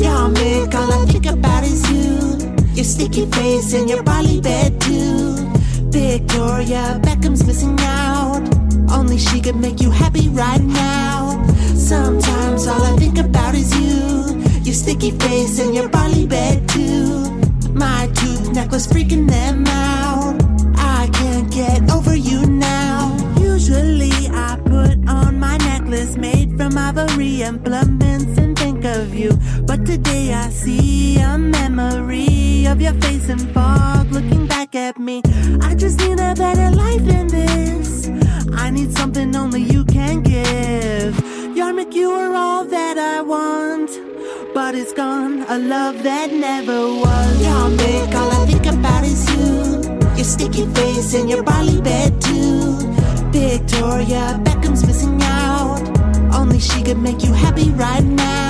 Make all I think about is you. Your sticky face and your body bed too. Victoria Beckham's missing out. Only she could make you happy right now. Sometimes all I think about is you. Your sticky face and your body bed too. My tooth necklace freaking them out. I can't get over you now. Usually I put on my necklace made from ivory and think of you. But today I see a memory of your face in fog looking back at me. I just need a better life than this. I need something only you can give. Yarmik, you are all that I want. But it's gone, a love that never was. Yarmik, all I think about is you. Your sticky face and your body bed too. Victoria Beckham's missing out. Only she could make you happy right now.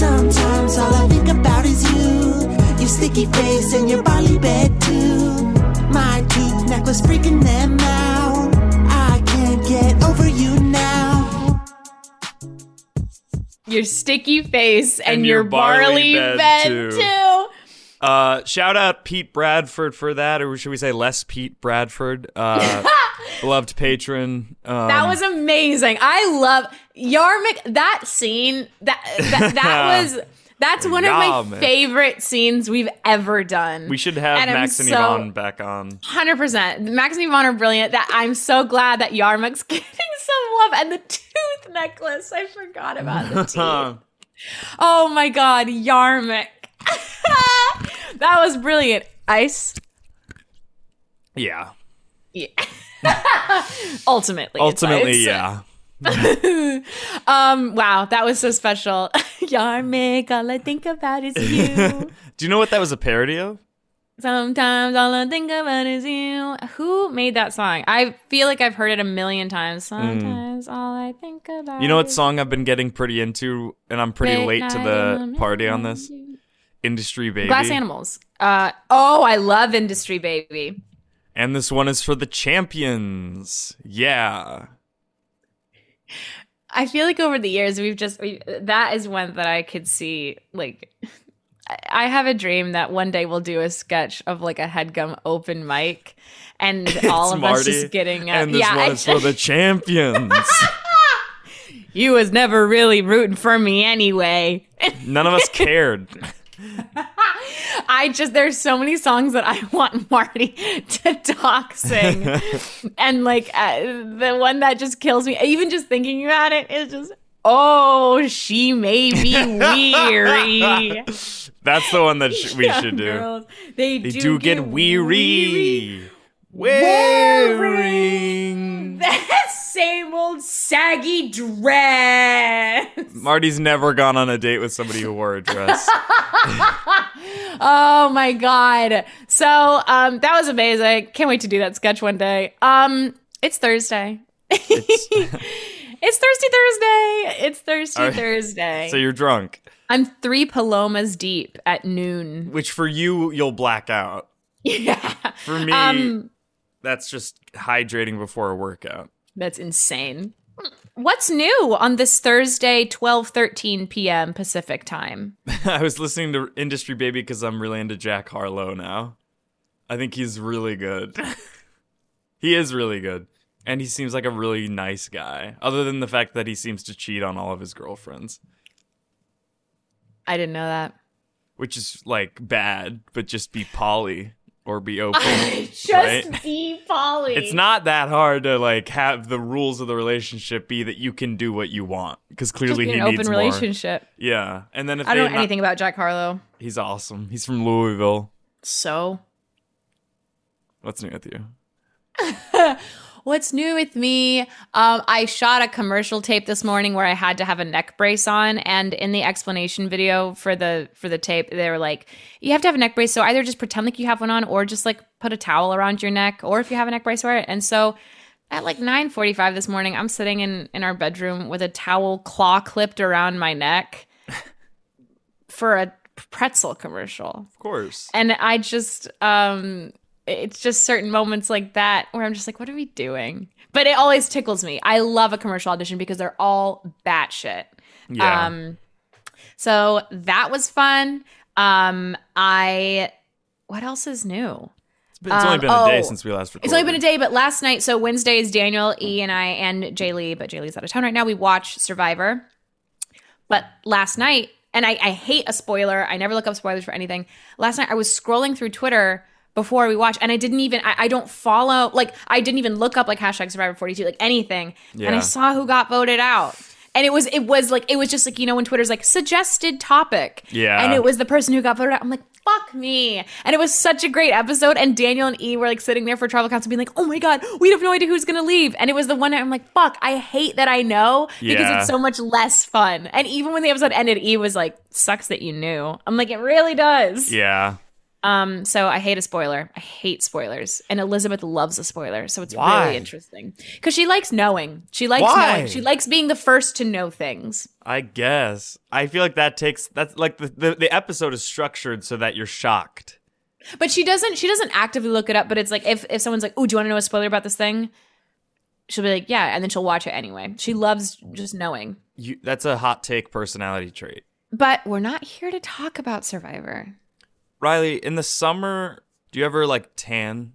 Sometimes all I think about is you. Your sticky face and your body bed too. My tooth necklace freaking them out. I can't get over you now. Your sticky face and, And your, your barley barley, bed, bed, too. too. Uh, shout out Pete Bradford for that, or should we say less Pete Bradford? Uh, beloved patron. Um, That was amazing. I love Yarmik. That scene. That that, that was. That's one of my favorite scenes we've ever done. We should have And I'm Max and so- back on. Hundred percent. Max and Yvonne are brilliant. That I'm so glad that Yarmik's getting some love and the tooth necklace. I forgot about the teeth. Oh my god, Yarmik. that was brilliant. Ice. Yeah. Yeah. Ultimately. Ultimately, yeah. Um. Wow, that was so special. Yarmik, all I think about is you. Do you know what that was a parody of? Sometimes all I think about is you. Who made that song? I feel like I've heard it a million times. Sometimes all I think about. Hmm. You know what song I've been getting pretty into, and I'm pretty Late late to the party on this? Industry Baby. Glass Animals. Uh. Oh, I love Industry Baby. And this one is for the champions. Yeah. I feel like over the years we've just we, that is one that I could see like. I- I have a dream that one day we'll do a sketch of like a headgum open mic, and all of Marty, us just getting uh, and this yeah. one is for the champions. you was never really rooting for me anyway. None of us cared. I just there's so many songs that I want Marty to talk sing, and like uh, the one that just kills me, even just thinking about it is just oh she may be weary. That's the one that sh- we should do. girls, they, They do, do get weary. Wearing. That same old saggy dress. Marty's never gone on a date with somebody who wore a dress. Oh my god. So um that was amazing. Can't wait to do that sketch one day. Um it's Thursday. It's- It's Thirsty Thursday. It's Thirsty Are- Thursday. so you're drunk, I'm three palomas deep at noon. which for you, you'll black out. Yeah. For me, Um That's just hydrating before a workout. That's insane. What's new on this Thursday, 12 13 p.m. Pacific time? I was listening to Industry Baby because I'm really into Jack Harlow now. I think he's really good. he is really good. And he seems like a really nice guy, other than the fact that he seems to cheat on all of his girlfriends, I didn't know that. which is like bad, but just be poly or be open. Just right? be Polly. It's not that hard to like have the rules of the relationship be that you can do what you want because just clearly be he an needs open more. relationship. Yeah, and then if I don't know not- anything about Jack Harlow. he's awesome. He's from Louisville. So, What's new with you? what's new with me? Um, I shot a commercial tape this morning where I had to have a neck brace on, and in the explanation video for the for the tape, they were like, "You have to have a neck brace, so either just pretend like you have one on, or just like put a towel around your neck, or if you have a neck brace, wear it." And so. At like 9:45 this morning, I'm sitting in in our bedroom with a towel claw clipped around my neck for a pretzel commercial. Of course. and i just um it's just certain moments like that where i'm just like what are we doing but it always tickles me i love a commercial audition because they're all batshit Yeah. um so that was fun um i what else is new It's, been, it's only um, been a day oh, since we last recorded. it's only been a day, but last night, so Wednesday is Daniel, E, and I, and Jay Lee, but Jay Lee's out of town right now. We watched Survivor. But last night, and I, I hate a spoiler. I never look up spoilers for anything. Last night, I was scrolling through Twitter before we watch and I didn't even, I, I don't follow, like, I didn't even look up, like, hashtag Survivor 42, like anything. And I saw who got voted out. And it was, it was like, it was just like, you know, when Twitter's like, suggested topic. Yeah. And it was the person who got voted out. I'm like, fuck me. And it was such a great episode. And Daniel and E were like sitting there for tribal council being like, oh my God, we have no idea who's to leave. And it was the one I'm like, fuck, I hate that I know because Yeah. it's so much less fun. And even when the episode ended, E was like, sucks that you knew. I'm like, it really does. Yeah. Um, so I hate a spoiler. I hate spoilers. And Elizabeth loves a spoiler. So it's Why? really interesting because she likes knowing. She likes Why? knowing. She likes being the first to know things. I guess. I feel like that takes that's like the, the the episode is structured so that you're shocked. But she doesn't she doesn't actively look it up, but it's like if if someone's like, "Oh, do you want to know a spoiler about this thing?" She'll be like, "Yeah," and then she'll watch it anyway. She loves just knowing. You that's a hot take personality trait. But we're not here to talk about Survivor. Reilly, in the summer, do you ever like tan?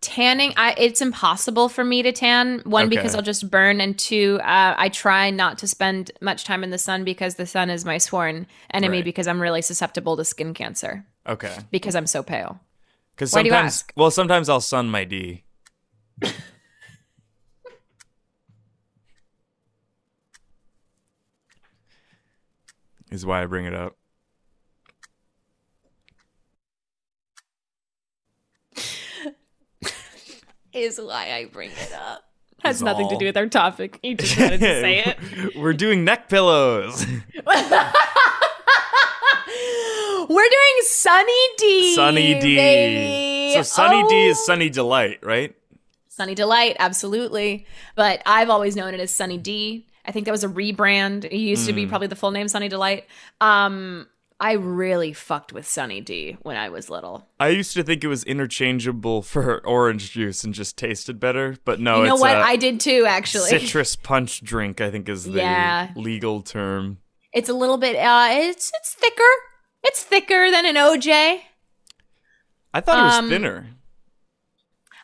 Tanning, I it's impossible for me to tan. One Okay. because I'll just burn, and two, uh, I try not to spend much time in the sun because the sun is my sworn enemy. Right. Because I'm really susceptible to skin cancer Okay. because I'm so pale. Because Why do you sometimes, ask? well, sometimes I'll sun my D. is why I bring it up. Is why I bring it up. Has Is nothing to do with our topic. You just wanted to say it. We're doing neck pillows. We're doing Sunny D. Sunny D. baby. So Sunny D is Oh. Sunny Delight, right? Sunny Delight, absolutely. But I've always known it as Sunny D. I think that was a rebrand. It used to Hmm. be probably the full name Sunny Delight. Um, I really fucked with Sunny D when I was little. I used to think it was interchangeable for orange juice and just tasted better, but no, it's you know what? I did too, actually. citrus punch drink. I think is the Yeah. legal term. It's a little bit. Uh, it's it's thicker. It's thicker than an OJ. I thought it was Um, thinner,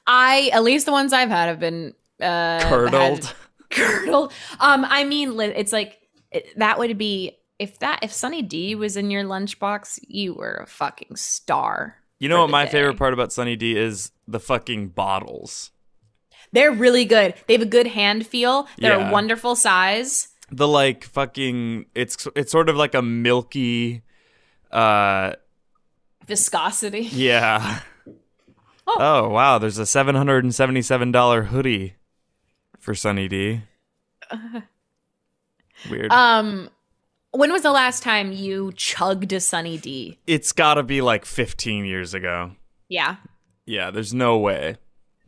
I at least the ones I've had have been uh, curdled. had- curdled. Um, I mean, it's like it, that would be if that if Sunny D was in your lunchbox, you were a fucking star. You know what my day. favorite part about Sunny D is the fucking bottles. They're really good. They have a good hand feel. They're Yeah. a wonderful size. The like fucking it's it's sort of like a milky uh Viscosity. yeah. Oh. Oh, wow, there's a $777 hoodie for Sunny D. Weird. Um, when was the last time you chugged a Sunny D? it's got to be like 15 years ago. Yeah. Yeah, there's no way.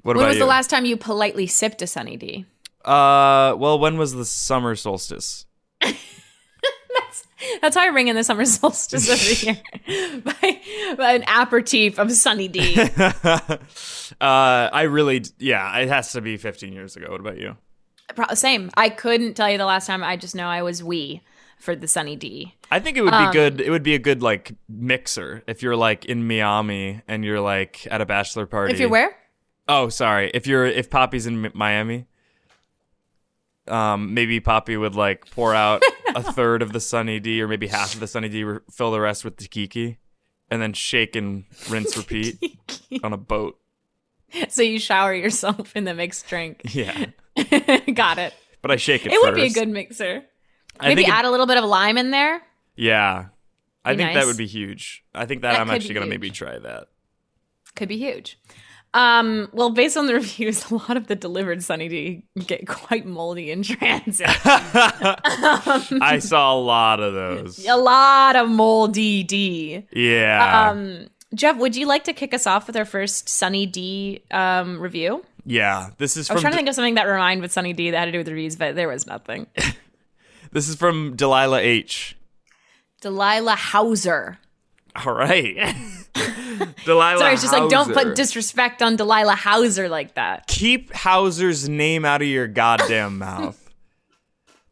What when was you? the last time you politely sipped a Sunny D? Uh, well, when was the summer solstice? That's how I ring in the summer solstice every year. by, by an aperitif of Sunny D. uh, I really, yeah, it has to be 15 years ago. What about you? Pro- Same. I couldn't tell you the last time. I just know I was wee for the Sunny D. I think it would be Um, good. It would be a good like mixer if you're like in Miami and you're like at a bachelor party. If you're where? Oh, sorry. If you're if Poppy's in Miami, um, maybe Poppy would like pour out a third of the Sunny D or maybe half of the Sunny D, fill the rest with the Kiki, and then shake and rinse, repeat on a boat. So you shower yourself in the mixed drink. Yeah, Got it. but I shake it. It would be a good mixer. I Maybe think it- add a little bit of lime in there. Yeah, I Be think that would be huge. I think that, That I'm actually gonna huge. maybe try that. Could be huge. Um, well, based on the reviews, a lot of the delivered Sunny D get quite moldy in transit. I saw a lot of those. a lot of moldy D. Yeah, Um, Geoff, would you like to kick us off with our first Sunny D um, review? yeah. This is I was trying to think of something that rhymed with Sunny D that had to do with reviews, but there was nothing. This is from Delilah H. Delilah Hauser. All right. Delilah Sorry, it's just like don't put disrespect on Delilah Hauser like that. Keep Hauser's name out of your goddamn mouth.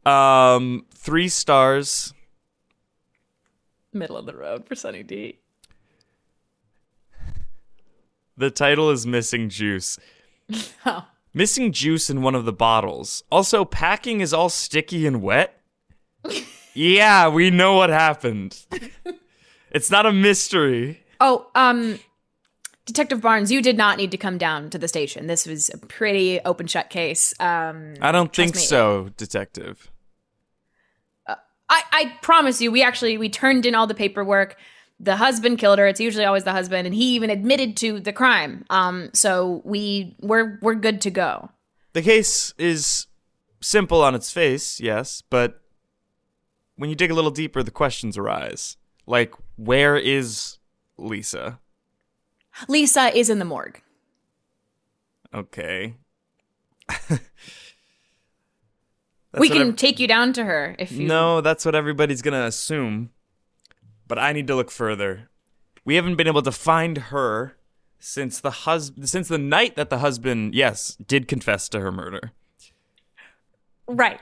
Um, three stars. Middle of the road for Sunny D. The title is Missing Juice. Oh. Missing juice in one of the bottles. Also, packing is all sticky and wet. Yeah, we know what happened. it's not a mystery. Oh, um, Detective Barnes, you did not need to come down to the station. This was a pretty open shut case. Um, I don't think me. so, detective. I, I promise you, we actually we turned in all the paperwork. The husband killed her. It's usually always the husband, and he even admitted to the crime. Um, so we we're we're good to go. The case is simple on its face, yes, but when you dig a little deeper, the questions arise. Like, where is Lisa? Lisa is in the morgue. Okay. We can ev- take you down to her if you. No, that's what everybody's gonna assume. But I need to look further. We haven't been able to find her since the hus- since the night that the husband, yes, did confess to her murder. Right.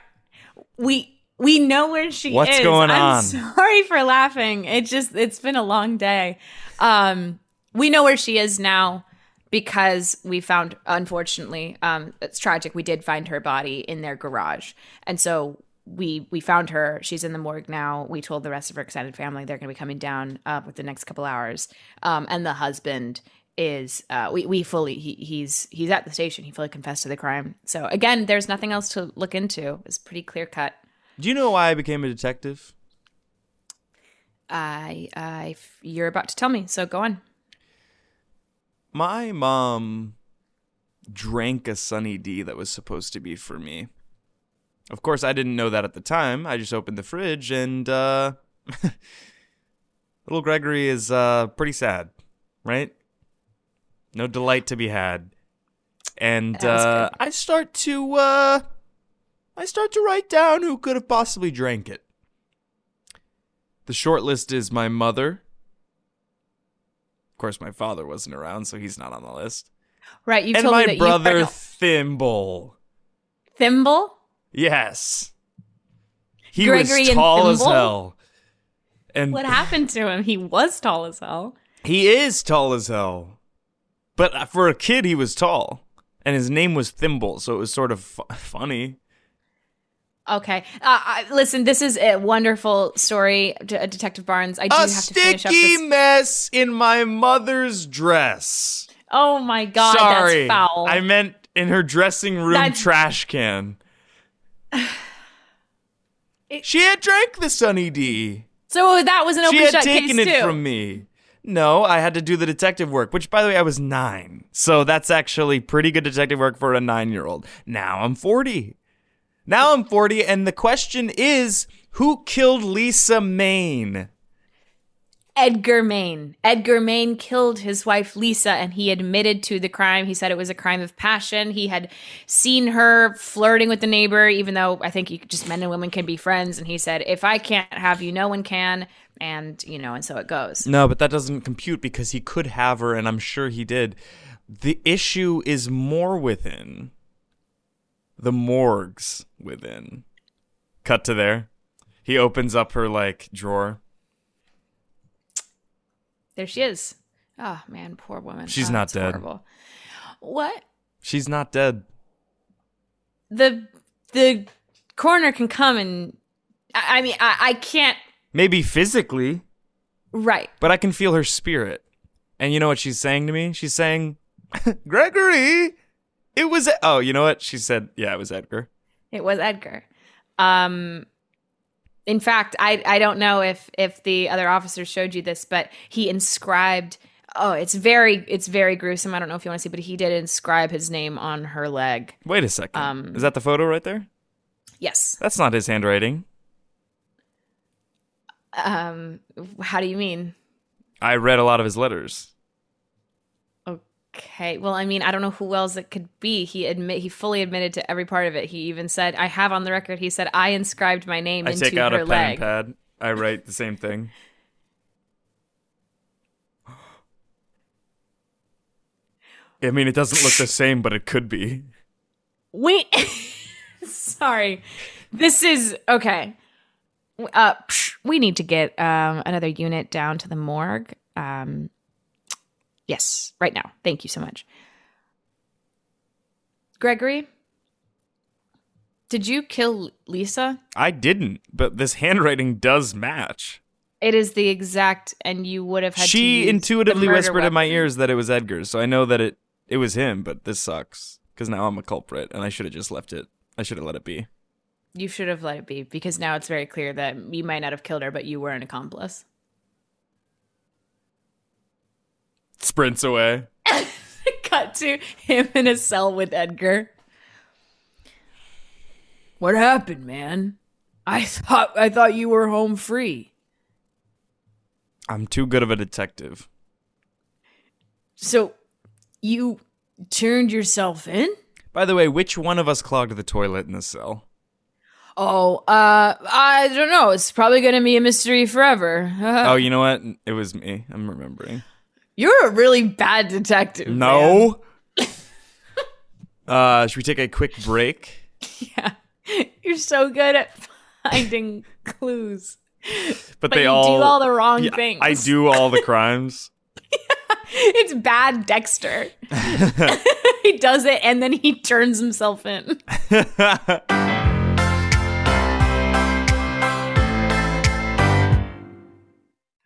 We we know where she What's is. going I'm on? sorry for laughing. It just it's been a long day. Um we know where she is now because we found unfortunately um it's tragic we did find her body in their garage. And so we we found her. She's in the morgue now. We told the rest of her extended family they're going to be coming down uh, with the next couple hours. Um, and the husband is uh, we we fully he, he's he's at the station. He fully confessed to the crime. So again, there's nothing else to look into. It's pretty clear cut. Do you know why I became a detective? I I you're about to tell me. So go on. My mom drank a Sunny D that was supposed to be for me. Of course, I didn't know that at the time. I just opened the fridge and uh little Gregory is uh pretty sad, right? No delight to be had. And uh. I start to uh I start to write down who could have possibly drank it. The short list is my mother. Of course, my father wasn't around, so he's not on the list. Right, you and told me my that brother you Thimble. Thimble. Yes. He Gregory was tall as hell. And What happened to him? He was tall as hell. he is tall as hell. But uh, for a kid, he was tall. And his name was Thimble, so it was sort of fu- funny. Okay. Uh, I, listen, this is a wonderful story, Detective Barnes. I do A have to finish up sticky this. mess in my mother's dress. Oh my god, Sorry. that's foul. I meant in her dressing room That's- trash can. she had drank the Sunny D. so that was an open she had shut taken case it too. from me. No, I had to do the detective work, which, by the way, I was nine. So that's actually pretty good detective work for a nine year old. Now I'm 40. Now I'm 40, and the question is who killed Lisa Maine? Edgar Main. Edgar Main killed his wife Lisa and he admitted to the crime. He said it was a crime of passion. He had seen her flirting with the neighbor, even though I think you, just men and women can be friends. And he said, if I can't have you, no one can. And, you know, and so it goes. No, but that doesn't compute because he could have her, and I'm sure he did. The issue is more within the morgues within. Cut to there. He opens up her like drawer. There she is. Oh, man, poor woman. She's Oh, not dead. Horrible. What? She's not dead. The, the coroner can come and, I, I mean, I, I can't, Maybe physically, right. but I can feel her spirit. And you know what she's saying to me? She's saying, Gregory, it was. Oh, you know what? She said, yeah, it was Edgar. It was Edgar. Um, in fact, I I don't know if if the other officers showed you this, but he inscribed. Oh, it's very it's very gruesome. I don't know if you want to see, but he did inscribe his name on her leg. Wait a second. Um, Is that the photo right there? Yes. That's not his handwriting. Um, how do you mean? I read a lot of his letters. Okay. Well, I mean, I don't know who else it could be. He admit he fully admitted to every part of it. He even said, "I have on the record." He said, "I inscribed my name I into take out her a pen leg." and pad. I write the same thing. I mean, it doesn't look the same, but it could be. Wait, sorry. This is okay. Uh, we need to get um, another unit down to the morgue. Um, yes, right now. Thank you so much, Gregory. Did you kill Lisa? I didn't, but this handwriting does match. It is the exact, and you would have had. to She intuitively whispered in my ears that it was Edgar's, so I know that it it was him. But this sucks because now I'm a culprit, and I should have just left it. I should have let it be. You should have let it be because now it's very clear that you might not have killed her, but you were an accomplice. Sprints away. cut to him in a cell with Edgar. What happened, man? I thought I thought you were home free. I'm too good of a detective. So you turned yourself in? By the way, which one of us clogged the toilet in the cell? Oh, uh I don't know. It's probably going to be a mystery forever. oh, you know what? It was me. I'm remembering. You're a really bad detective. No. uh, should we take a quick break? Yeah. You're so good at finding clues. But, But they all do all the wrong Yeah, things. I do all the crimes. It's bad Dexter. he does it and then he turns himself in.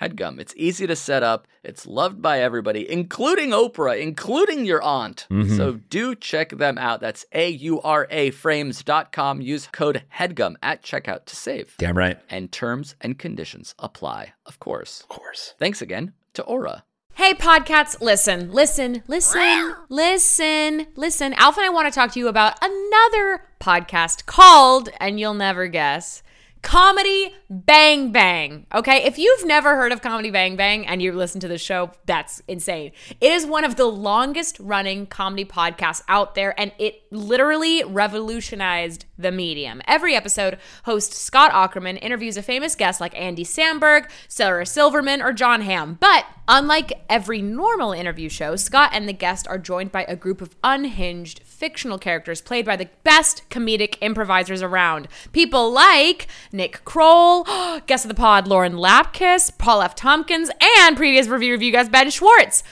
HEADGUM. It's easy to set up. It's loved by everybody, including Oprah, including your aunt. Mm-hmm. So do check them out. That's A U R A frames.com. Use code HEADGUM at checkout to save. Damn right. And terms and conditions apply, of course. Of course. Thanks again to Aura. Hey, podcasts, listen, listen, listen, listen, listen. Alpha and I want to talk to you about another podcast called, and you'll never guess, Comedy Bang Bang. Okay, if you've never heard of Comedy Bang Bang and you listen to the show, that's insane. It is one of the longest running comedy podcasts out there, and it literally revolutionized the medium. Every episode, host Scott Aukerman interviews a famous guest like Andy Samberg, Sarah Silverman, or Jon Hamm. But unlike every normal interview show, Scott and the guest are joined by a group of unhinged fictional characters played by the best comedic improvisers around. People like Nick Kroll, guest of the pod Lauren Lapkus, Paul F. Tompkins, and previous Review Revue guest Ben Schwartz.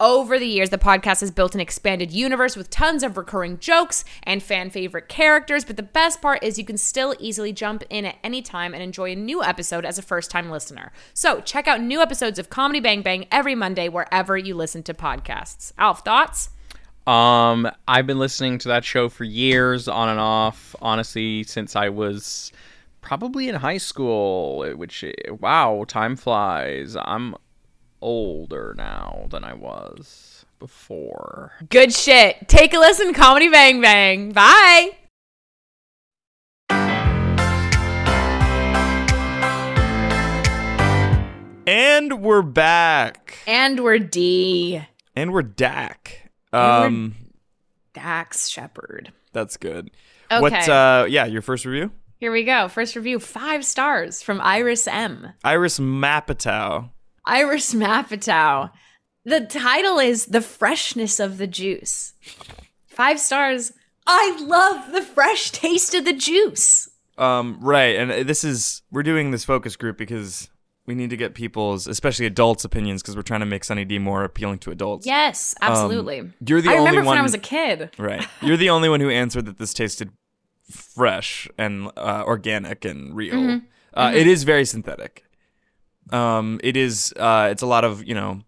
Over the years, the podcast has built an expanded universe with tons of recurring jokes and fan favorite characters. But the best part is you can still easily jump in at any time and enjoy a new episode as a first time listener. So check out new episodes of Comedy Bang Bang every Monday wherever you listen to podcasts. Alf, thoughts? Um, I've been listening to that show for years, on and off. Honestly, since I was probably in high school. Which wow, time flies. I'm older now than I was before. Good shit. Take a listen, Comedy Bang Bang. Bye. And we're back. And we're D. And we're Dak. we're- Um, Dax Shepard. that's good. Okay. What? Uh, yeah, your first review. Here we go. First review, five stars from Iris M. Iris Mapatow. Iris Mapatow. The title is The Freshness of the Juice. Five stars. I love the fresh taste of the juice. Um, right, and this is we're doing this focus group because we need to get people's, especially adults' opinions, because we're trying to make Sunny D more appealing to adults. Yes, absolutely. Um, you're the I only remember one when I was a kid. Right, you're the only one who answered that this tasted fresh and uh, organic and real. Mhm. Uh, Mhm. It is very synthetic. Um, it is. Uh, it's a lot of you know.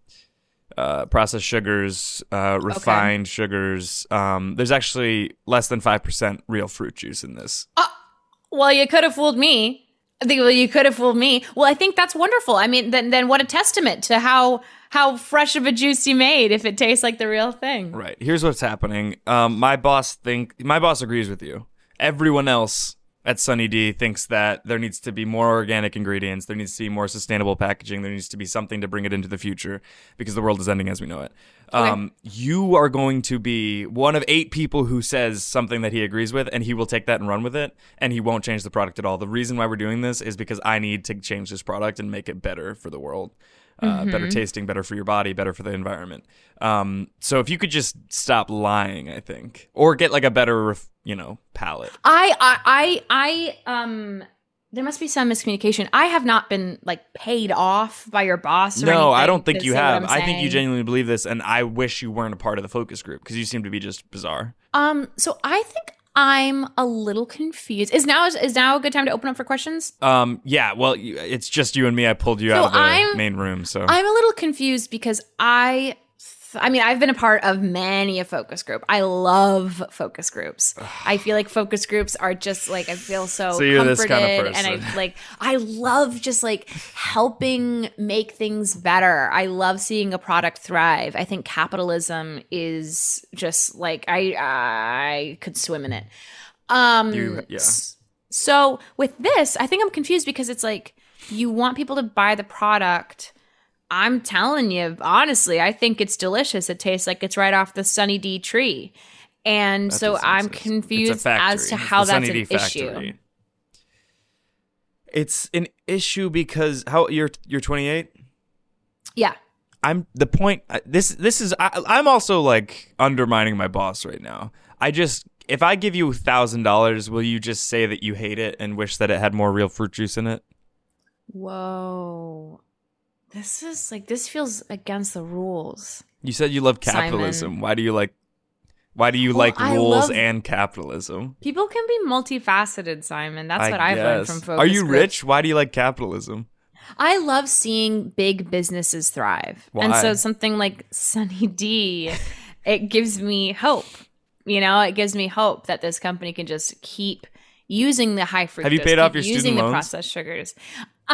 Uh, processed sugars, uh, refined sugars. Um, there's actually less than five percent real fruit juice in this. Well, you could have fooled me. I think well, you could have fooled me. Well, I think that's wonderful. I mean, then then what a testament to how how fresh of a juice you made if it tastes like the real thing. Right. Here's what's happening. Um, my boss think my boss agrees with you. Everyone else at Sunny D thinks that there needs to be more organic ingredients. There needs to be more sustainable packaging. There needs to be something to bring it into the future because the world is ending as we know it. Okay. Um, you are going to be one of eight people who says something that he agrees with, and he will take that and run with it, and he won't change the product at all. The reason why we're doing this is because I need to change this product and make it better for the world. Uh, better Mhm. tasting, better for your body, better for the environment. Um, so if you could just stop lying, I think, or get like a better, ref- you know, palette. I I I I um there must be some miscommunication. I have not been like paid off by your boss or No, I don't think you have. I'm think you genuinely believe this, and I wish you weren't a part of the focus group because you seem to be just bizarre. Um so I think I'm a little confused. Is now is now a good time to open up for questions? Um, yeah, well, you, it's just you and me. I pulled you So out of the I'm- main room, so I'm a little confused because I I mean, I've been a part of many a focus group. I love focus groups. I feel like focus groups are just like I feel so, So comforted kind of and I like I love just like helping make things better. I love seeing a product thrive. I think capitalism is just like I I could swim in it. Um You- yeah. So with this, I think I'm confused because it's like you want people to buy the product. I'm telling you, honestly, I think it's delicious. It tastes like it's right off the Sunny D tree. And That so I'm a confused as to how that's an issue. It's an issue because how you're you're 28. Yeah. I'm the point. Uh, this this is I, I'm also like undermining my boss right now. I just if I give you thousand dollars, will you just say that you hate it and wish that it had more real fruit juice in it? Whoa. This is like this feels against the rules. You said you love Simon. capitalism. Why do you like? Why do you Well, like I rules love- and capitalism? People can be multifaceted, Simon. That's I what I've learned from focus Are you groups. rich? Why do you like capitalism? I love seeing big businesses thrive. And so something like Sunny D, it gives me hope. You know, it gives me hope that this company can just keep using the high fructose. Have you paid off your using student the processed sugars.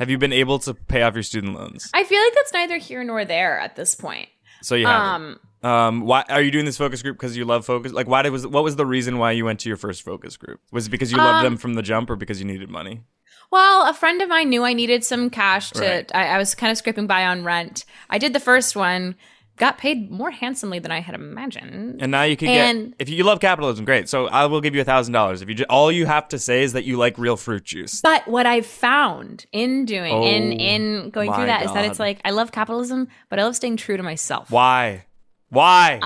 Have you been able to pay off your student loans? I feel like that's neither here nor there at this point. So you haven't. Um, Um, why are you doing this focus group? Because you love focus. Like, why did was what was the reason why you went to your first focus group? Was it because you loved Um, them from the jump, or because you needed money? Well, a friend of mine knew I needed some cash to. Right. I, I was kind of scraping by on rent. I did the first one, got paid more handsomely than I had imagined. And now you can And- get if you love capitalism, great. So I will give you a thousand dollars if you ju- all you have to say is that you like real fruit juice. But what I've found in doing in Oh, in going through that is that it's like I love capitalism, but I love staying true to myself. Why? Why?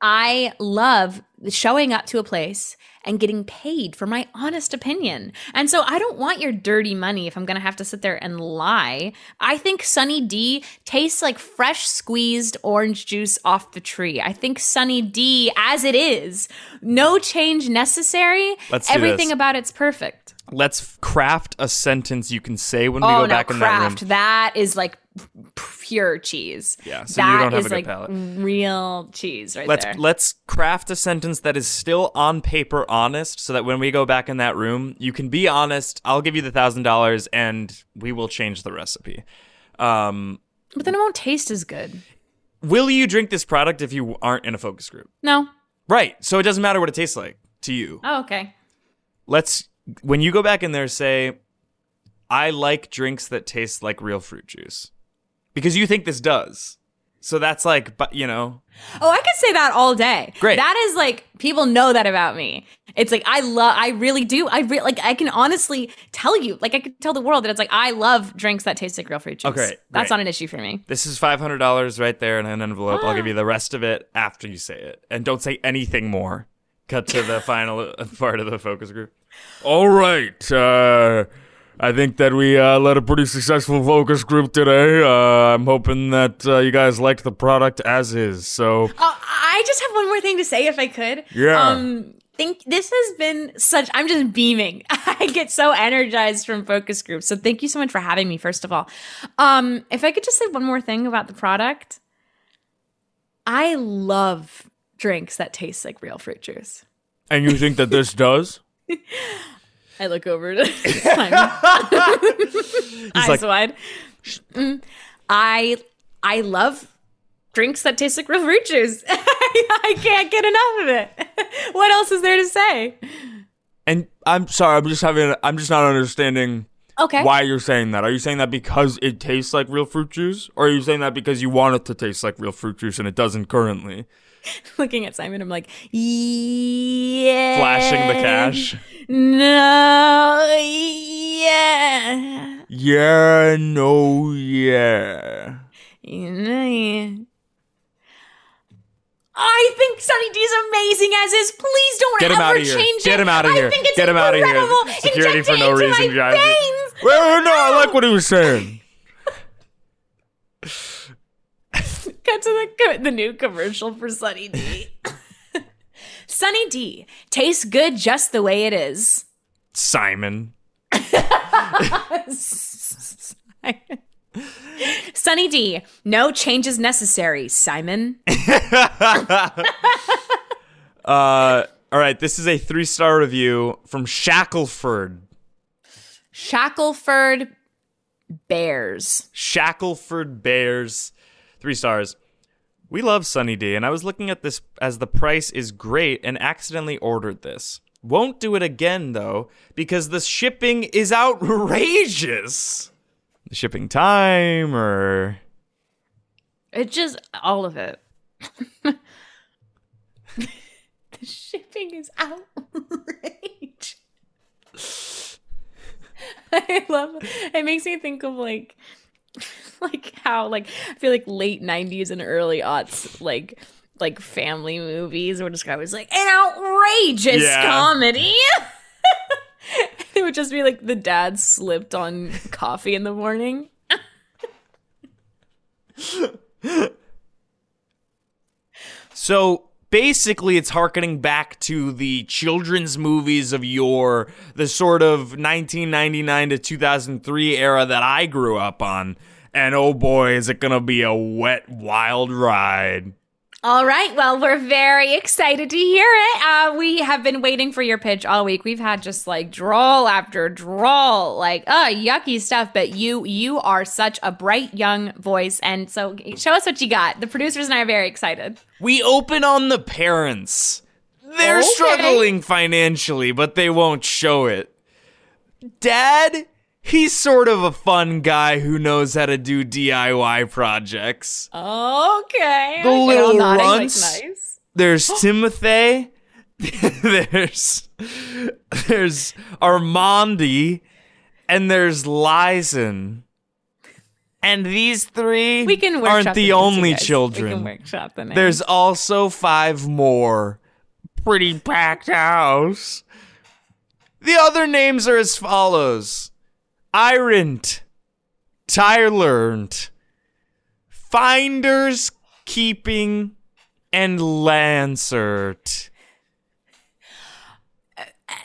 I love showing up to a place and getting paid for my honest opinion. And so I don't want your dirty money if I'm going to have to sit there and lie. I think Sunny D tastes like fresh squeezed orange juice off the tree. I think Sunny D as it is, no change necessary. Let's Everything about it's perfect. Let's craft a sentence you can say when we oh go no, back in that room. craft. That is like pure cheese. Yeah, so you don't have is a good like palate. real cheese right let's there. let's craft a sentence that is still on paper honest so that when we go back in that room you can be honest i'll give you the thousand dollars and we will change the recipe um, but then it won't taste as good. will you drink this product if you aren't in a focus group No. right so it doesn't matter what it tastes like to you Oh, okay. let's when you go back in there say i like drinks that taste like real fruit juice because you think this does so that's like but you know Oh, I could say that all day. Great. That is like people know that about me. It's like I love. I really do. I re- like. I can honestly tell you. Like I could tell the world that it's like I love drinks that taste like real fruit juice. Okay, That's not an issue for me. This is five hundred dollars right there in an envelope. I'll give you the rest of it after you say it, and don't say anything more. Cut to the final part of the focus group. All right, uh, I think that we uh, led a pretty successful focus group today. Uh, I'm hoping that uh, you guys liked the product as is. So Oh, I just have one more thing to say, if I could. Yeah. Um, think this has been such. I'm just beaming. I get so energized from focus groups. So thank you so much for having me. First of all, um, if I could just say one more thing about the product, I love drinks that taste like real fruit juice. and you think that this does? I look over to Simon. eyes like- wide. Mm. I I love drinks that taste like real fruit juice. I can't get enough of it. what else is there to say? And I'm sorry, I'm just having, I'm just not understanding. Okay. Why you're saying that? Are you saying that because it tastes like real fruit juice, or are you saying that because you want it to taste like real fruit juice and it doesn't currently? Looking at Simon, I'm like, yeah. Flashing the cash. No, yeah. Yeah, no, yeah. Yeah. I think Sunny D is amazing as is. Please don't Get him ever out of here. change Get it. him out of I here. think it's Get him out of here. Security for no reason, guys. Well, no, I like what he was saying. Cut to the the new commercial for Sunny D. Sunny D tastes good just the way it is. Simon. Sunny D, no changes necessary. Simon. Uh, all right, this is a three star review from Shackleford. Shackleford Bears. Shackleford Bears, three stars. We love Sunny D, and I was looking at this as the price is great and accidentally ordered this. Won't do it again though, because the shipping is outrageous. The shipping time, or It just all of it. the shipping is outrageous. I love it. Makes me think of like like how like I feel like late nineties and early aughts like like family movies were guy was like an outrageous Yeah. comedy. it would just be like the dad slipped on coffee in the morning. So basically, it's harkening back to the children's movies of yore, the sort of 1999 to 2003 era that I grew up on. And oh boy, is it gonna be a wet, wild ride. All right. Well, we're very excited to hear it. Uh, we have been waiting for your pitch all week. We've had just like drawl after drawl, like uh yucky stuff. But you, you are such a bright young voice, and so show us what you got. The producers and I are very excited. We open on the parents. They're Okay. struggling financially, but they won't show it. Dad, he's sort of a fun guy who knows how to do DIY projects. Okay. The okay, little nodding, like, runts. nice. There's Timothy. there's there's Armandi, and there's Lizen. And these three We can aren't the you only children. We can workshop the. There's also five more. Pretty packed house. The other names are as follows Iront, Tylernt, Finders Keeping, and Lancert. Uh,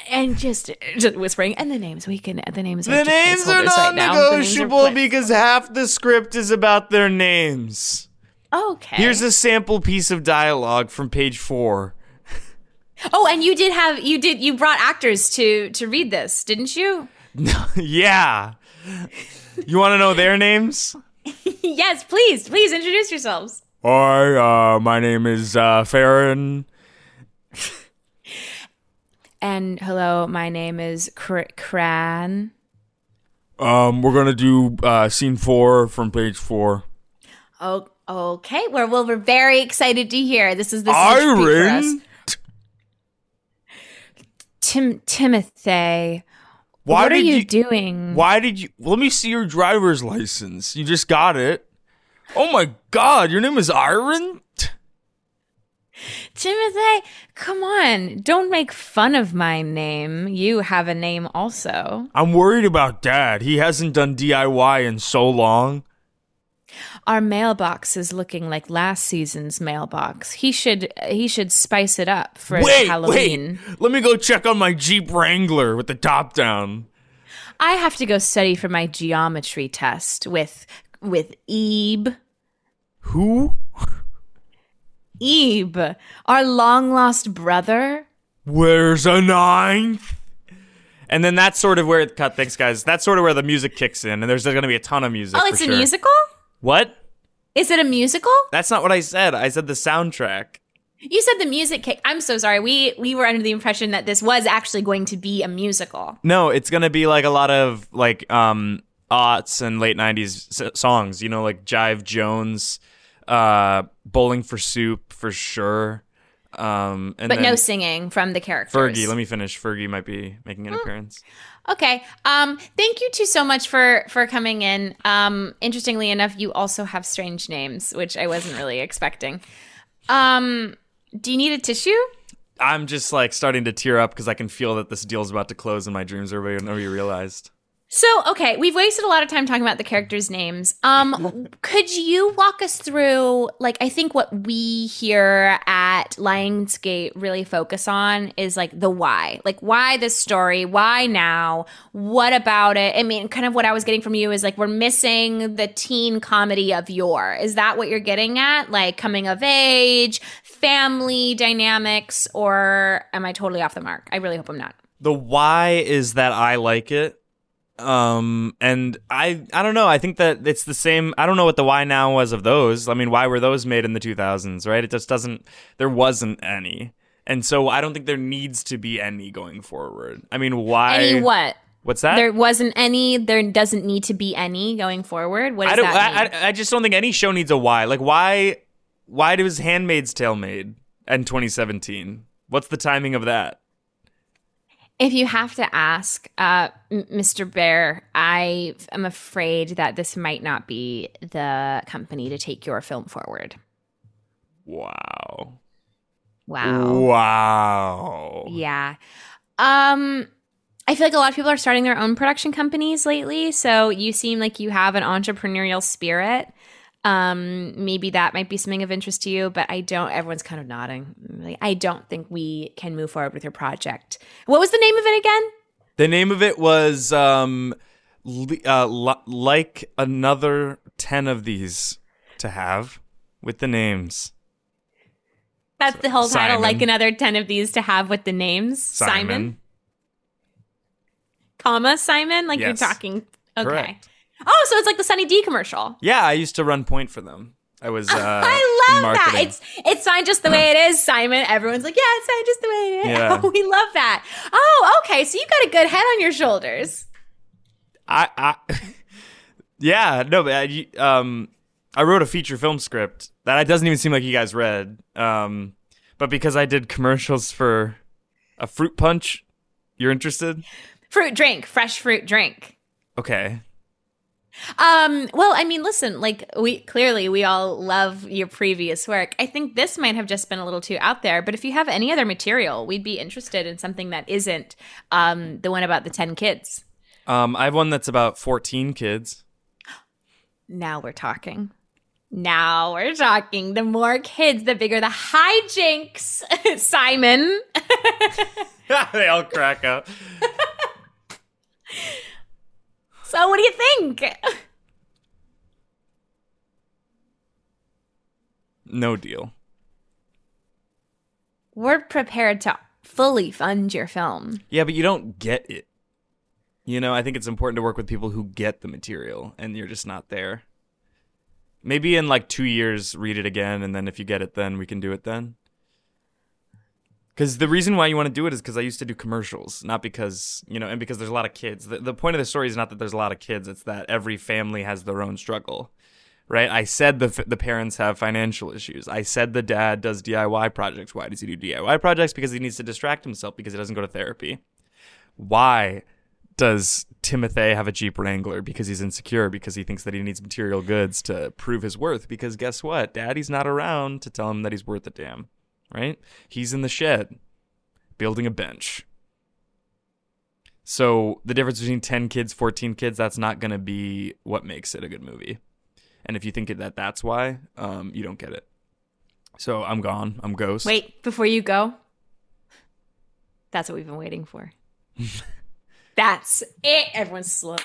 and just just whispering and the names we can the names The are just names are placeholders not right now. The names are negotiable pla- because half the script is about their names. okay. Here's a sample piece of dialogue from page four. oh, and you did have you did you brought actors to to read this, didn't you? yeah. You want to know their names? yes, please, please introduce yourselves. Hi, uh, my name is uh, Farron. And hello, my name is Cr- Cran. Um, we're gonna do uh, scene four from page four. Oh, okay. Well, well, we're very excited to hear. This is this is a treat for us. Iron. Tim Timothy. Why what are you, you- doing? Why did you? Let me see your driver's license. You just got it. Oh my God, your name is Iron. Timothy, come on. Don't make fun of my name. You have a name also. I'm worried about Dad. He hasn't done DIY in so long. Our mailbox is looking like last season's mailbox. He should he should spice it up for wait, Halloween. wait. Let me go check on my Jeep Wrangler with the top down. I have to go study for my geometry test with with Ebe. Who? Ebe, our long lost brother. Where's a ninth? And then that's sort of where it cut. Thanks, guys. That's sort of where the music kicks in, and there's going to be a ton of music. Oh, it's a sure. musical? What? Is it a musical? That's not what I said. I said the soundtrack. You said the music kick. I'm so sorry. We we were under the impression that this was actually going to be a musical. No, it's going to be like a lot of like um aughts and late '90s s- songs. You know, like Jive Jones, uh, Bowling for Soup for sure. Um, and but no singing from the characters. Fergie. Let me finish. Fergie might be making an appearance. Okay. Um, thank you two so much for for coming in. Um, interestingly enough, you also have strange names, which I wasn't really expecting. Um, do you need a tissue? I'm just like starting to tear up because I can feel that this deal's about to close and my dreams are to be realized. So, okay, we've wasted a lot of time talking about the characters' names. Um, could you walk us through, like, I think what we here at Lionsgate really focus on is like the why. Like, why this story? Why now? What about it? I mean, kind of what I was getting from you is like, we're missing the teen comedy of yore. Is that what you're getting at? Like, coming of age, family dynamics, or am I totally off the mark? I really hope I'm not. The why is that I like it. Um and I I don't know. I think that it's the same. I don't know what the why now was of those. I mean, why were those made in the 2000s, right? It just doesn't there wasn't any. And so I don't think there needs to be any going forward. I mean, why Any what? What's that? There wasn't any. There doesn't need to be any going forward. What does I don't. that mean? I, I, I just don't think any show needs a why. Like why? Why was *Handmaid's Tale* made in 2017? What's the timing of that? If you have to ask, uh, Mr. Bear, I am afraid that this might not be the company to take your film forward. Wow. Wow. Wow. Yeah. Um I feel like a lot of people are starting their own production companies lately, so you seem like you have an entrepreneurial spirit. Um maybe that might be something of interest to you, but I don't everyone's kind of nodding. Like, I don't think we can move forward with your project. What was the name of it again? The name of it was um, uh, like another ten of these to have with the names. That's the whole title. Simon. Like another 10 of these to have with the names. Simon. Comma Simon? Like Yes. you're talking. Okay. Correct. Oh, so it's like the Sunny D commercial. Yeah, I used to run point for them. I was. Uh, I love that. marketing. It's it's signed just the way it is, Simon. Everyone's like, yeah, it's signed just the way it is. Yeah. we love that. Oh, okay. So you got a good head on your shoulders. I, I yeah, no, but I, um, I wrote a feature film script that it doesn't even seem like you guys read. Um, but because I did commercials for a fruit punch, you're interested? Fruit drink, fresh fruit drink. Okay. Um, well, I mean, listen, like we clearly we all love your previous work. I think this might have just been a little too out there, but if you have any other material, we'd be interested in something that isn't um the one about the 10 kids. Um, I have one that's about 14 kids. Now we're talking. Now we're talking. The more kids, the bigger the hijinks. Simon. they all crack up. So what do you think? No deal. We're prepared to fully fund your film. Yeah, but you don't get it. You know, I think it's important to work with people who get the material, and you're just not there. Maybe in like two years, read it again, and then if you get it, then we can do it then. Because the reason why you want to do it is because I used to do commercials, not because, you know, and because there's a lot of kids. The, the point of the story is not that there's a lot of kids, it's that every family has their own struggle, right? I said the, the parents have financial issues. I said the dad does DIY projects. Why does he do DIY projects? Because he needs to distract himself because he doesn't go to therapy. Why does Timothy have a Jeep Wrangler? Because he's insecure, because he thinks that he needs material goods to prove his worth. Because guess what? Daddy's not around to tell him that he's worth a damn, right? He's in the shed building a bench. So the difference between 10 kids, 14 kids, that's not going to be what makes it a good movie. And if you think that that's why, um, you don't get it. So I'm gone. I'm ghost. Wait, before you go. That's what we've been waiting for. That's it. Everyone's slow.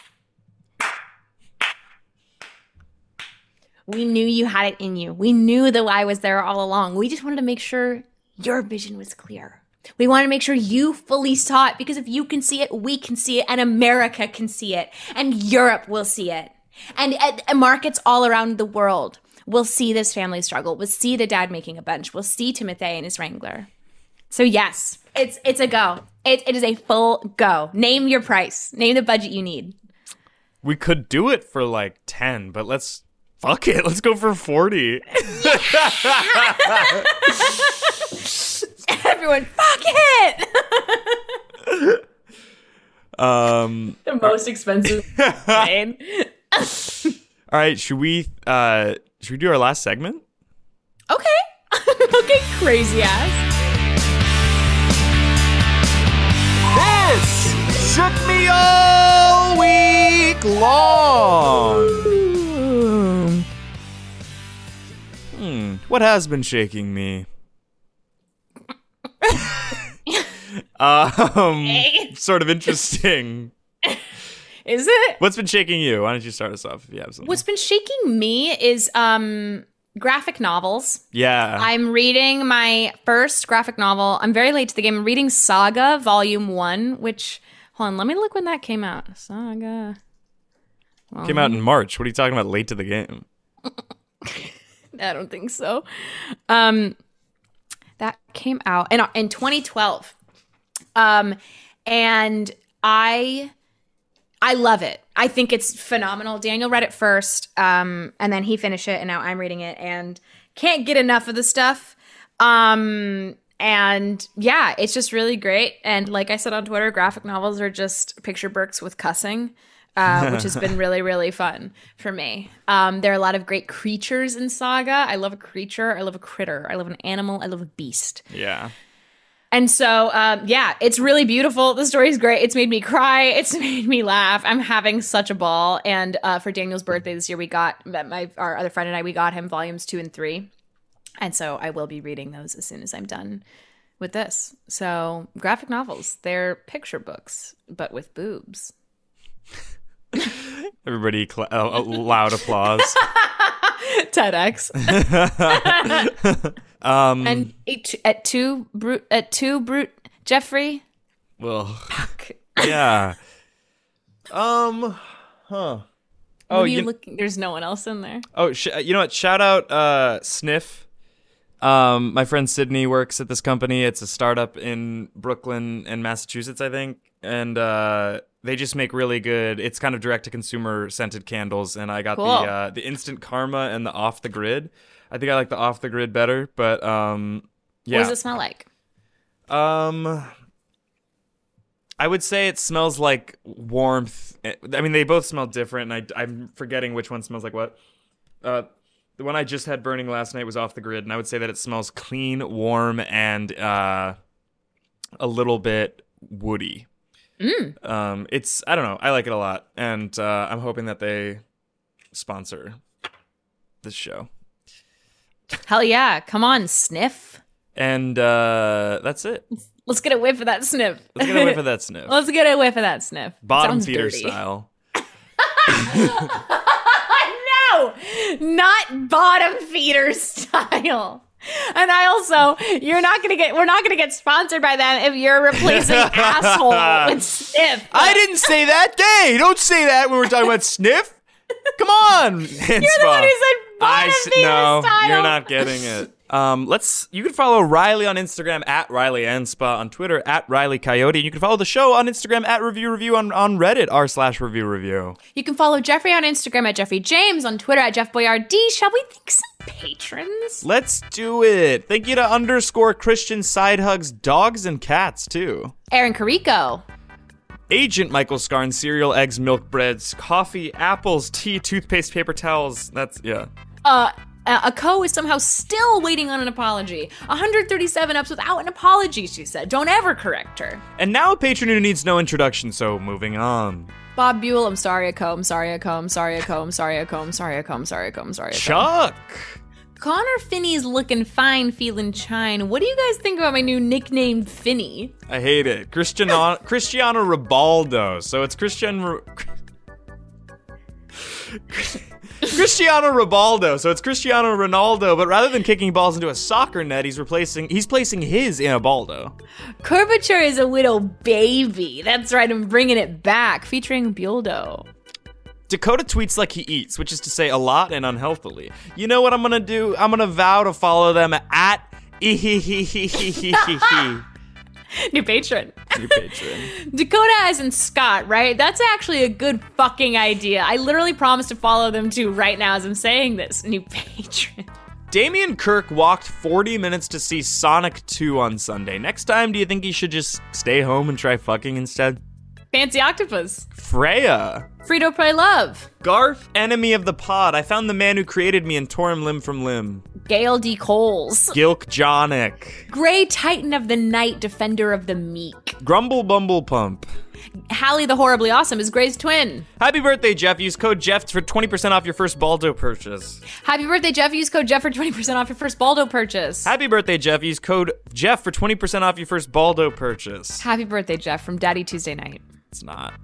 We knew you had it in you. We knew the lie was there all along. We just wanted to make sure your vision was clear. We wanted to make sure you fully saw it because if you can see it, we can see it, and America can see it, and Europe will see it, and, and- markets all around the world will see this family struggle. We'll see the dad making a bench. Will see Timothy and his Wrangler. So yes, it's it's a go. It, it is a full go. Name your price. Name the budget you need. We could do it for like 10, but let's fuck it. Let's go for 40. Everyone, fuck it. Um the most expensive made. all right, should we uh should we do our last segment? Okay. okay, crazy ass. This shook me all week long. What has been shaking me? um, sort of interesting. Is it? What's been shaking you? Why don't you start us off if you have something? What's been shaking me is um graphic novels. yeah. I'm reading my first graphic novel. I'm very late to the game. I'm reading Saga Volume 1, which hold on, let me look when that came out. Saga. Came out in March. What are you talking about? Late to the game. I don't think so. Um, that came out in in 2012. Um, and I I love it. I think it's phenomenal. Daniel read it first, um, and then he finished it, and now I'm reading it, and can't get enough of the stuff. Um, and yeah, it's just really great. And like I said on Twitter, graphic novels are just picture books with cussing. Uh, which has been really, really fun for me. Um, there are a lot of great creatures in Saga. I love a creature. I love a critter. I love an animal. I love a beast. Yeah. And so, um, yeah, it's really beautiful. The story's great. It's made me cry. It's made me laugh. I'm having such a ball. And uh, for Daniel's birthday this year, we got my our other friend and I. We got him volumes two and three, and so I will be reading those as soon as I'm done with this. So, graphic novels, they're picture books, but with boobs. Everybody, cl- uh, uh, loud applause. TEDx. um, and at, at two brute at two brute Geoffrey. well, yeah. Um, huh. Oh, Oh, you, you, looking? There's no one else in there. oh, sh- you know what? Shout out, uh, Sniff. Um, my friend Sydney works at this company. It's a startup in Brooklyn and Massachusetts, I think, and uh, they just make really good. It's kind of direct to consumer scented candles, and I got Cool. the uh, the instant karma and the off the grid. I think I like the off the grid better, but um, yeah. What does it smell like? Um, I would say it smells like warmth. I mean, they both smell different, and I, I'm forgetting which one smells like what. Uh, the one I just had burning last night was off the grid, and I would say that it smells clean, warm, and uh, a little bit woody. Mm. Um, it's I don't know. I like it a lot, and uh, I'm hoping that they sponsor this show. Hell yeah! Come on, sniff. And uh, that's it. Let's get a whiff of that sniff. Let's get a whiff of that sniff. Let's get a whiff of that sniff. Bottom feeder style. no, not bottom feeder style. And I also, you're not gonna get, we're not gonna get sponsored by them if you're replacing asshole with sniff. I didn't say that. Hey, don't say that when we're talking about sniff. Come on. You're You're the one who said bottom feeder no, style. you're not getting it. Um, let's. You can follow Reilly on Instagram at Reilly Anspaugh on Twitter at Reilly Coyote. And you can follow the show on Instagram at Review Revue on on Reddit r slash Review Revue. You can follow Geoffrey on Instagram at Geoffrey James, on Twitter at Geoff Boyardee. Shall we thank some patrons? Let's do it. Thank you to underscore Christian Side Hugs Dogs and Cats too. Aaron Carrico. Agent Michael Scarn, cereal, eggs, milk breads, coffee, apples, tea, toothpaste, paper towels. That's yeah. uh, a co is somehow still waiting on an apology. 137 ups without an apology, she said. Don't ever correct her. And now a patron who needs no introduction, so moving on. Bob Buell, I'm sorry, a co, I'm sorry, a co, I'm sorry, a co, I'm sorry, a co, I'm sorry, a co, I'm sorry, a co, I'm sorry. Chuck! Connor Finney's looking fine, feeling chine. What do you guys think about my new nickname, Finney? I hate it. Cristiano, Cristiano Ribaldo. So it's Christian. Ri- Cristiano Ribaldo. So it's Cristiano Ronaldo, but rather than kicking balls into a soccer net, he's replacing he's placing his in a baldo. Curvature is a little baby. That's right, I'm bringing it back, featuring Buildo. Dakota tweets like he eats, which is to say a lot and unhealthily. You know what I'm gonna do? I'm gonna vow to follow them at New patron. New patron. Dakota as in Scott, right? That's actually a good fucking idea. I literally promised to follow them too right now as I'm saying this. New patron. Damian Kirk walked 40 minutes to see Sonic 2 on Sunday. Next time, do you think he should just stay home and try fucking instead? Fancy octopus. Freya. Frito Pray Love. Garf, enemy of the pod. I found the man who created me and tore him limb from limb. Gail D. Coles. Gilk Jonic. Grey Titan of the Night, Defender of the Meek. Grumble Bumble Pump. Hallie the Horribly Awesome is Gray's twin. Happy birthday, Geoff. Use code Geoff for 20% off your first Baldo purchase. Happy birthday, Geoff. Use code Geoff for 20% off your first Baldo purchase. Happy birthday, Geoff. Use code Geoff for 20% off your first Baldo purchase. Happy birthday, Geoff, from Daddy Tuesday Night. It's not.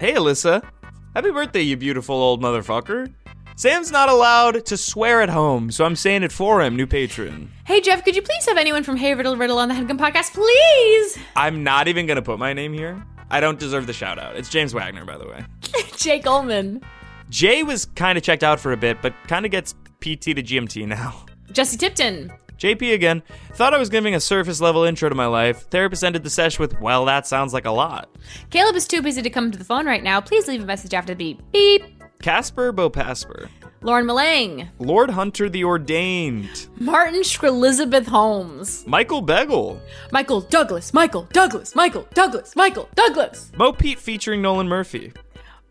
Hey, Alyssa. Happy birthday, you beautiful old motherfucker. Sam's not allowed to swear at home, so I'm saying it for him, new patron. Hey, Geoff, could you please have anyone from Hey Riddle Riddle on the Headgum podcast, please? I'm not even gonna put my name here. I don't deserve the shout out. It's James Wagner, by the way. Jake Ullman. Jay was kind of checked out for a bit, but kind of gets PT to GMT now. Jesse Tipton. JP again. Thought I was giving a surface level intro to my life. Therapist ended the sesh with, well, that sounds like a lot. Caleb is too busy to come to the phone right now. Please leave a message after the beep. Beep. Casper Bopasper. Lauren Malang. Lord Hunter the Ordained. Martin Elizabeth Holmes. Michael Beggle. Michael Douglas. Michael Douglas. Michael Douglas. Michael Douglas. Mo Pete featuring Nolan Murphy.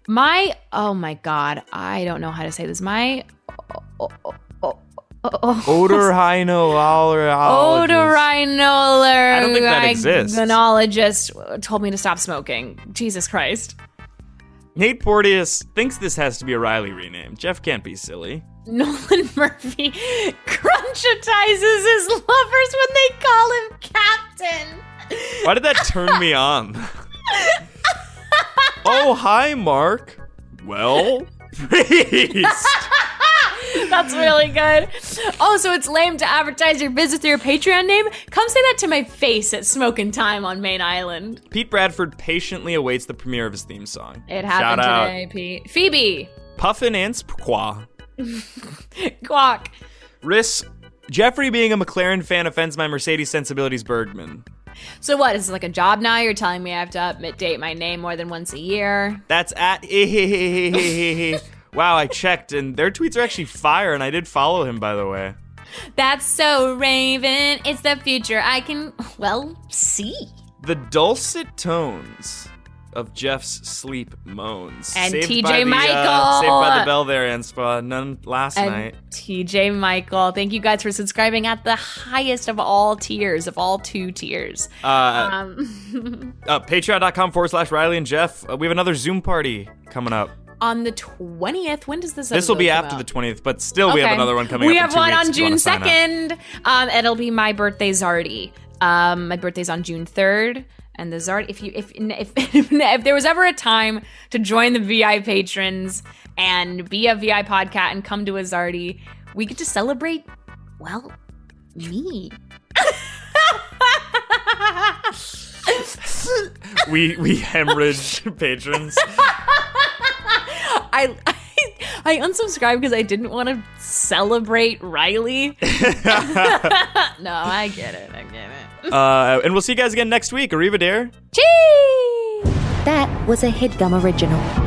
My, oh my god, I don't know how to say this. My. Oh, oh, Oh, oh. Otorhinolaryngologist. Otorhinolaryngologist I don't think that exists. told me to stop smoking. Jesus Christ. Nate Porteous thinks this has to be a Reilly rename. Geoff can't be silly. Nolan Murphy crunchitizes his lovers when they call him Captain. Why did that turn me on? oh, hi, Mark. Well, priest. That's really good. Oh, so it's lame to advertise your business through your Patreon name? Come say that to my face at Smoking Time on Main Island. Pete Bradford patiently awaits the premiere of his theme song. It happened Shout out. today, Pete. Phoebe. Puffin and Squaw. Quack. Riss. Geoffrey being a McLaren fan offends my Mercedes sensibilities Bergman. So what? Is this like a job now? You're telling me I have to update my name more than once a year? That's at Wow, I checked and their tweets are actually fire and I did follow him by the way. That's so Raven. It's the future. I can well see. The dulcet tones of Geoff's sleep moans. And Saved TJ by the, uh, Michael. saved by the bell there, Anspaugh. None last And night. TJ Michael, thank you guys for subscribing at the highest of all tiers, of all two tiers. Uh, Um, uh, Patreon.com forward slash Reilly and Geoff. Uh, we have another Zoom party coming up. On the 20th, when does this This will be after come the 20th, but still we have another one coming up? we have one on if June 2nd. Um, it'll be my birthday Zardy. Um, my birthday's on June 3rd. And the Zardy, if you if, if if there was ever a time to join the VI patrons and be a VI podcast and come to a Zardy, we get to celebrate, well, me. We we hemorrhage patrons. I, I I unsubscribed because I didn't want to celebrate Reilly. no, I get it. I get it. Uh, and we'll see you guys again next week. Arrivederci. That was a headgum original.